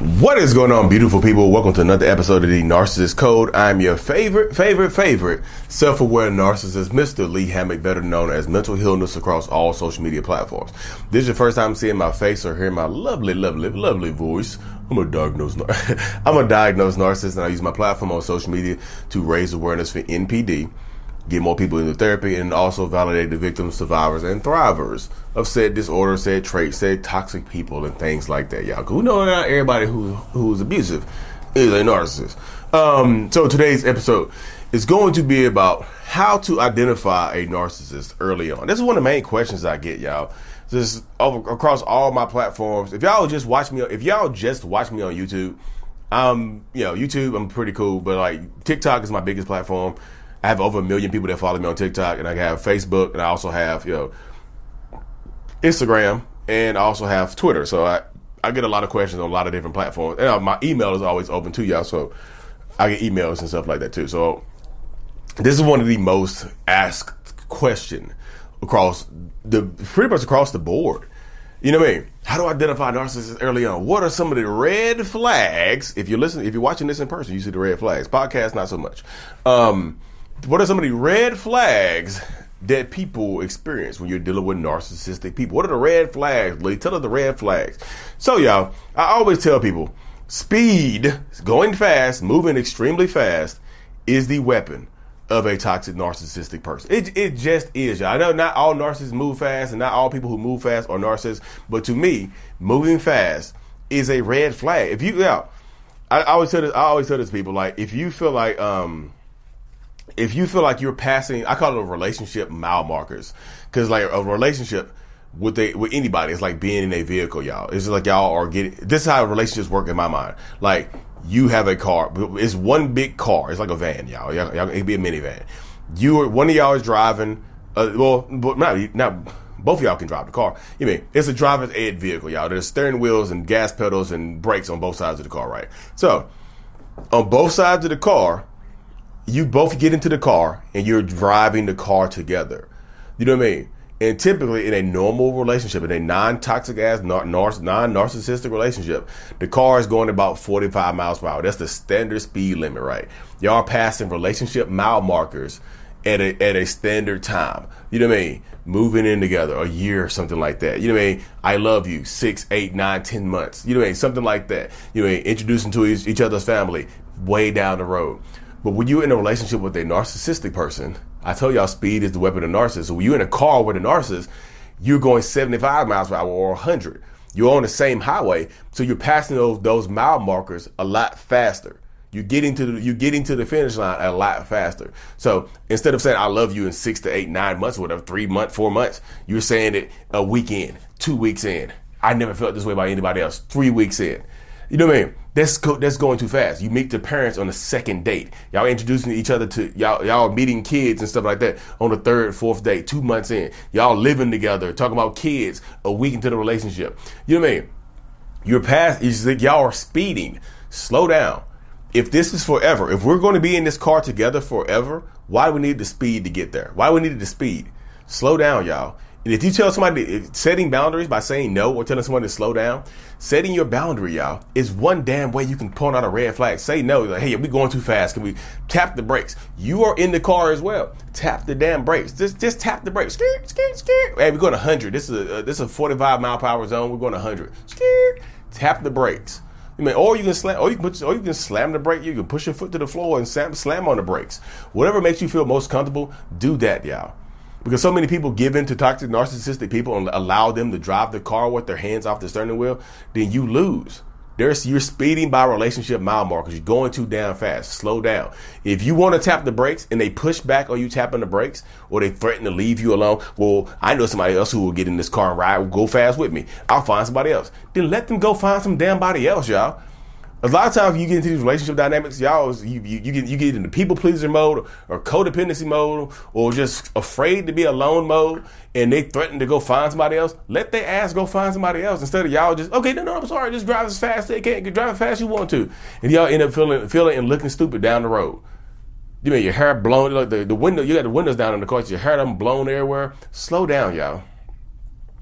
What is going on, beautiful people? Welcome to another episode of the Narcissist Code. I'm your favorite, favorite, favorite self aware narcissist, Mr. Lee Hammock, better known as Mental Healness across all social media platforms. This is your first time seeing my face or hearing my lovely, lovely, lovely voice. I'm a diagnosed, I'm a diagnosed narcissist, and I use my platform on social media to raise awareness for NPD get more people into therapy, and also validate the victims, survivors, and thrivers of said disorder, said traits, said toxic people, and things like that. Y'all, who know not everybody who who's abusive is a narcissist. Um, so today's episode is going to be about how to identify a narcissist early on. This is one of the main questions I get, y'all. Just over, across all my platforms. If y'all just watch me, if y'all just watch me on YouTube, um, you know, YouTube, I'm pretty cool, but like TikTok is my biggest platform. I have over a million people that follow me on TikTok, and I have Facebook, and I also have you know Instagram, and I also have Twitter. So I I get a lot of questions on a lot of different platforms, and uh, my email is always open to y'all. So I get emails and stuff like that too. So this is one of the most asked question across the pretty much across the board. You know what I mean? How do I identify narcissists early on? What are some of the red flags? If you're listening, if you're watching this in person, you see the red flags. Podcast, not so much. Um, what are some of the red flags that people experience when you're dealing with narcissistic people? What are the red flags? Lee, tell us the red flags. So, y'all, I always tell people speed, going fast, moving extremely fast, is the weapon of a toxic narcissistic person. It, it just is, y'all. I know not all narcissists move fast and not all people who move fast are narcissists, but to me, moving fast is a red flag. If you, yeah, I, I always tell this, I always tell this people, like, if you feel like, um, if you feel like you're passing, I call it a relationship mile markers, because like a relationship with a, with anybody, it's like being in a vehicle, y'all. It's just like y'all are getting. This is how relationships work in my mind. Like you have a car, it's one big car. It's like a van, y'all. y'all, y'all it could be a minivan. You are one of y'all is driving. Uh, well, but not not both of y'all can drive the car. You mean it's a driver's ed vehicle, y'all. There's steering wheels and gas pedals and brakes on both sides of the car, right? So on both sides of the car, you both get into the car and you're driving the car together. You know what I mean? And typically, in a normal relationship, in a non-toxic ass, non-narcissistic relationship, the car is going about 45 miles per hour. That's the standard speed limit, right? Y'all passing relationship mile markers at a at a standard time. You know what I mean? Moving in together a year or something like that. You know what I mean? I love you. Six, eight, nine, ten months. You know what I mean? Something like that. You know I mean? Introducing to each, each other's family way down the road. But when you're in a relationship with a narcissistic person, I tell y'all speed is the weapon of narcissists. So when you're in a car with a narcissist, you're going 75 miles per hour or 100. You're on the same highway, so you're passing those those mile markers a lot faster. You're getting to the, you're getting to the finish line a lot faster. So instead of saying I love you in six to eight, nine months, whatever, three months, four months, you're saying it a weekend, two weeks in. I never felt this way about anybody else. Three weeks in. You know what I mean? That's go, that's going too fast. You meet the parents on the second date. Y'all introducing each other to y'all y'all meeting kids and stuff like that on the third, fourth date, two months in. Y'all living together, talking about kids a week into the relationship. You know what I mean? You're past. You think y'all are speeding. Slow down. If this is forever, if we're going to be in this car together forever, why do we need the speed to get there? Why do we need the speed? Slow down, y'all. And if you tell somebody setting boundaries by saying no or telling someone to slow down, setting your boundary, y'all, is one damn way you can point out a red flag. Say no, like, hey, we going too fast. Can we tap the brakes? You are in the car as well. Tap the damn brakes. Just just tap the brakes. Skirt, skirt, skirt. Hey, we're going 100. This is a uh, this is a 45 mile per hour zone. We're going 100. Skirt. Tap the brakes. I mean, or you can slam, or you can put, or you can slam the brake. You can push your foot to the floor and slam, slam on the brakes. Whatever makes you feel most comfortable, do that, y'all. Because so many people give in to toxic narcissistic people and allow them to drive the car with their hands off the steering wheel, then you lose. There's, you're speeding by relationship mile markers. You're going too damn fast. Slow down. If you want to tap the brakes and they push back on you tapping the brakes or they threaten to leave you alone, well, I know somebody else who will get in this car and ride, go fast with me. I'll find somebody else. Then let them go find some damn body else, y'all a lot of times you get into these relationship dynamics, y'all, you, you, you, get you get into people pleaser mode or codependency mode or just afraid to be alone mode, and they threaten to go find somebody else. Let their ass go find somebody else instead of y'all just okay, no, no, I'm sorry, just drive as fast as they can, drive as fast as you want to, and y'all end up feeling feeling and looking stupid down the road. You mean your hair blown, like the, the window, you got the windows down in the car, your hair done blown everywhere. Slow down, y'all.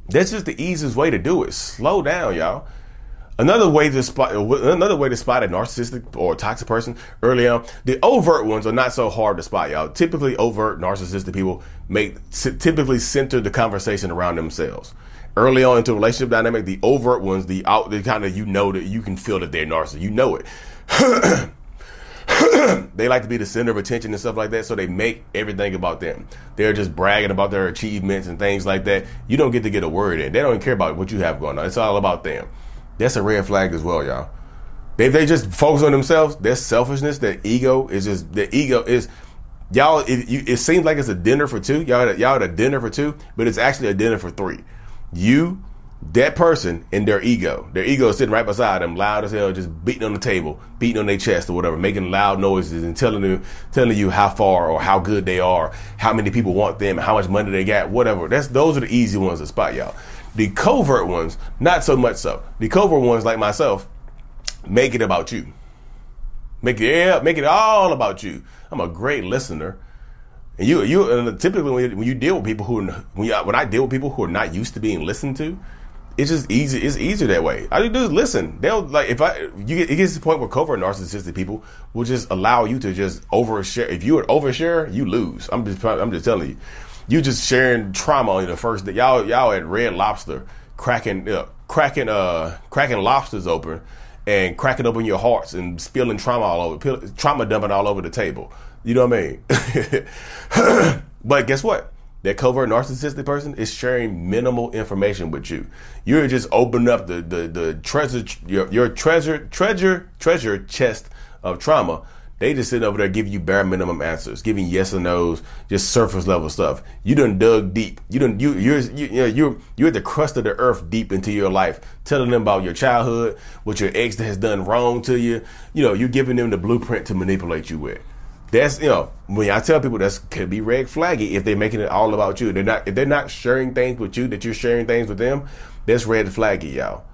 That's just the easiest way to do it. Slow down, y'all Another way to spot another way to spot a narcissistic or toxic person early on. The overt ones are not so hard to spot, y'all. Typically, overt narcissistic people make typically center the conversation around themselves. Early on into relationship dynamic, the overt ones, the out, the kind of you know that you can feel that they're narcissistic. You know it. they like to be the center of attention and stuff like that, so they make everything about them. They're just bragging about their achievements and things like that. You don't get to get a word in. They don't care about what you have going on. It's all about them. That's a red flag as well, y'all. If they just focus on themselves, their selfishness, their ego is just their ego is y'all. It, you, it seems like it's a dinner for two. Y'all, y'all at a dinner for two, but it's actually a dinner for three. You, that person, and their ego. Their ego is sitting right beside them, loud as hell, just beating on the table, beating on their chest or whatever, making loud noises and telling you, telling you how far or how good they are, how many people want them, how much money they got, whatever. That's those are the easy ones to spot, y'all. The covert ones, not so much so. The covert ones, like myself, make it about you. Make it, yeah, make it all about you. I'm a great listener. And you, you and typically when you, when you deal with people who, when, you, when I deal with people who are not used to being listened to, it's just easy. It's easier that way. All you do is listen. They'll like if I you get it gets to the point where covert narcissistic people will just allow you to just overshare. If you overshare, you lose. I'm just I'm just telling you you just sharing trauma on the first day. Y'all, y'all at Red Lobster cracking, uh, cracking, uh, cracking lobsters open and cracking open your hearts and spilling trauma all over, trauma dumping all over the table. You know what I mean? but guess what? That covert narcissistic person is sharing minimal information with you. You're just opening up the the, the treasure your, your treasure treasure treasure chest of trauma they just sitting over there giving you bare minimum answers, giving yes or no's, just surface level stuff. You done dug deep. You done you you're you, you know, you're you're at the crust of the earth deep into your life, telling them about your childhood, what your ex has done wrong to you. You know, you're giving them the blueprint to manipulate you with. That's you know when I tell people that's could be red flaggy if they're making it all about you. They're not if they're not sharing things with you that you're sharing things with them. That's red flaggy, y'all.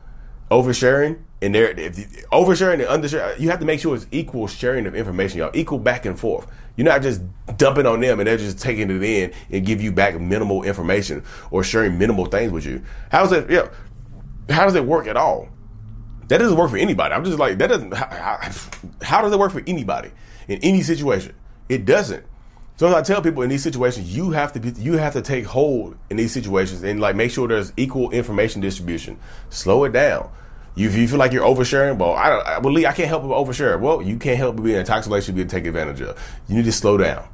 Oversharing and there, if oversharing and undersharing, you have to make sure it's equal sharing of information, y'all. Equal back and forth. You're not just dumping on them and they're just taking it in and give you back minimal information or sharing minimal things with you. How's it? Yeah, how does it work at all? That doesn't work for anybody. I'm just like that doesn't. How, how does it work for anybody in any situation? It doesn't. So as I tell people in these situations, you have to be, you have to take hold in these situations and like make sure there's equal information distribution. Slow it down. You, you feel like you're oversharing, well, I, I, Lee, I can't help but overshare. Well, you can't help but be in a toxic relationship to take advantage of. You need to slow down.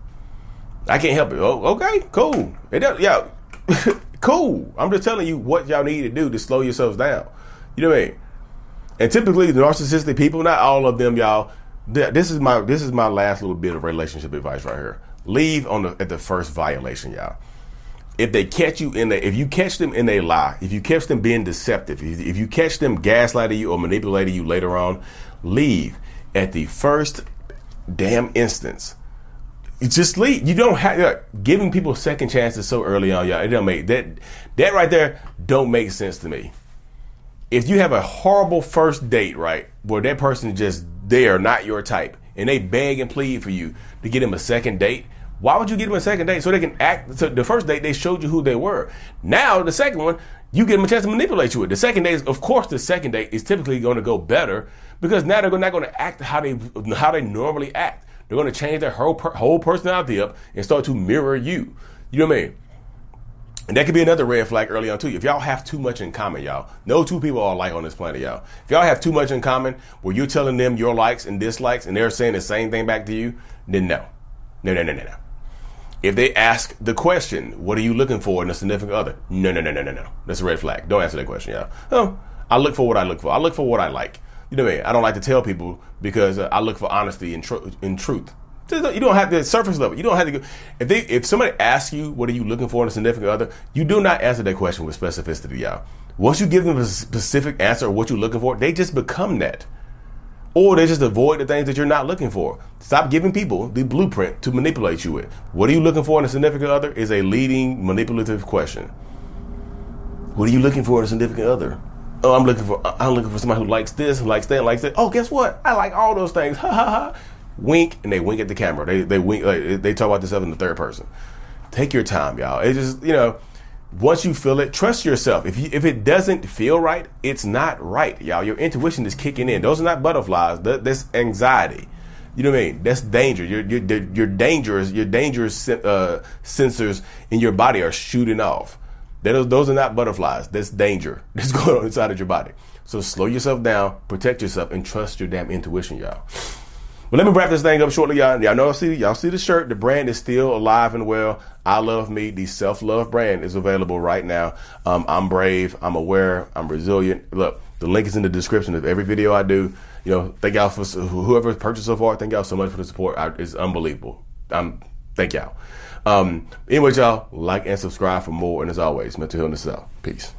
I can't help it. Oh, okay, cool. It does, yeah, cool. I'm just telling you what y'all need to do to slow yourselves down. You know what I mean? And typically, the narcissistic people, not all of them, y'all. This is my this is my last little bit of relationship advice right here. Leave on the at the first violation, y'all if they catch you in the, if you catch them in a lie, if you catch them being deceptive, if you catch them gaslighting you or manipulating you later on, leave at the first damn instance. You just leave. You don't have like, giving people second chances so early on, y'all. It don't make that that right there don't make sense to me. If you have a horrible first date, right, where that person just they are not your type, and they beg and plead for you to get them a second date, why would you give them a second date so they can act? So the first date they showed you who they were. Now the second one, you give them a chance to manipulate you with. The second date, is, of course, the second date is typically going to go better because now they're not going to act how they how they normally act. They're going to change their whole whole personality up and start to mirror you. You know what I mean? And that could be another red flag early on too. If y'all have too much in common, y'all, no two people are alike on this planet, y'all. If y'all have too much in common, where you're telling them your likes and dislikes, and they're saying the same thing back to you, then no, no, no, no, no, no. If they ask the question, what are you looking for in a significant other? No, no, no, no, no, no. That's a red flag. Don't answer that question, yeah. Oh, I look for what I look for. I look for what I like. You know what I mean? I don't like to tell people because uh, I look for honesty and, tr- and truth. You don't have the surface level. You don't have to go. If they, if somebody asks you, what are you looking for in a significant other? You do not answer that question with specificity, y'all. Once you give them a specific answer of what you're looking for, they just become that or they just avoid the things that you're not looking for. Stop giving people the blueprint to manipulate you with. What are you looking for in a significant other is a leading manipulative question. What are you looking for in a significant other? Oh, I'm looking for uh, I'm looking for somebody who likes this, who likes that, likes that. Oh, guess what? I like all those things. Ha ha ha. Wink and they wink at the camera. They they wink like, they talk about themselves in the third person. Take your time, y'all. It just you know once you feel it, trust yourself. If you, if it doesn't feel right, it's not right, y'all. Your intuition is kicking in. Those are not butterflies. That's anxiety. You know what I mean? That's danger. Your your your dangerous your dangerous uh, sensors in your body are shooting off. Those, those are not butterflies. That's danger that's going on inside of your body. So slow yourself down, protect yourself, and trust your damn intuition, y'all. Let me wrap this thing up shortly, y'all. Y'all know, I see, y'all see the shirt. The brand is still alive and well. I love me. The self love brand is available right now. Um, I'm brave. I'm aware. I'm resilient. Look, the link is in the description of every video I do. You know, thank y'all for whoever purchased so far. Thank y'all so much for the support. I, it's unbelievable. Um, thank y'all. Um, anyways, y'all like and subscribe for more. And as always, mental healness out. Peace.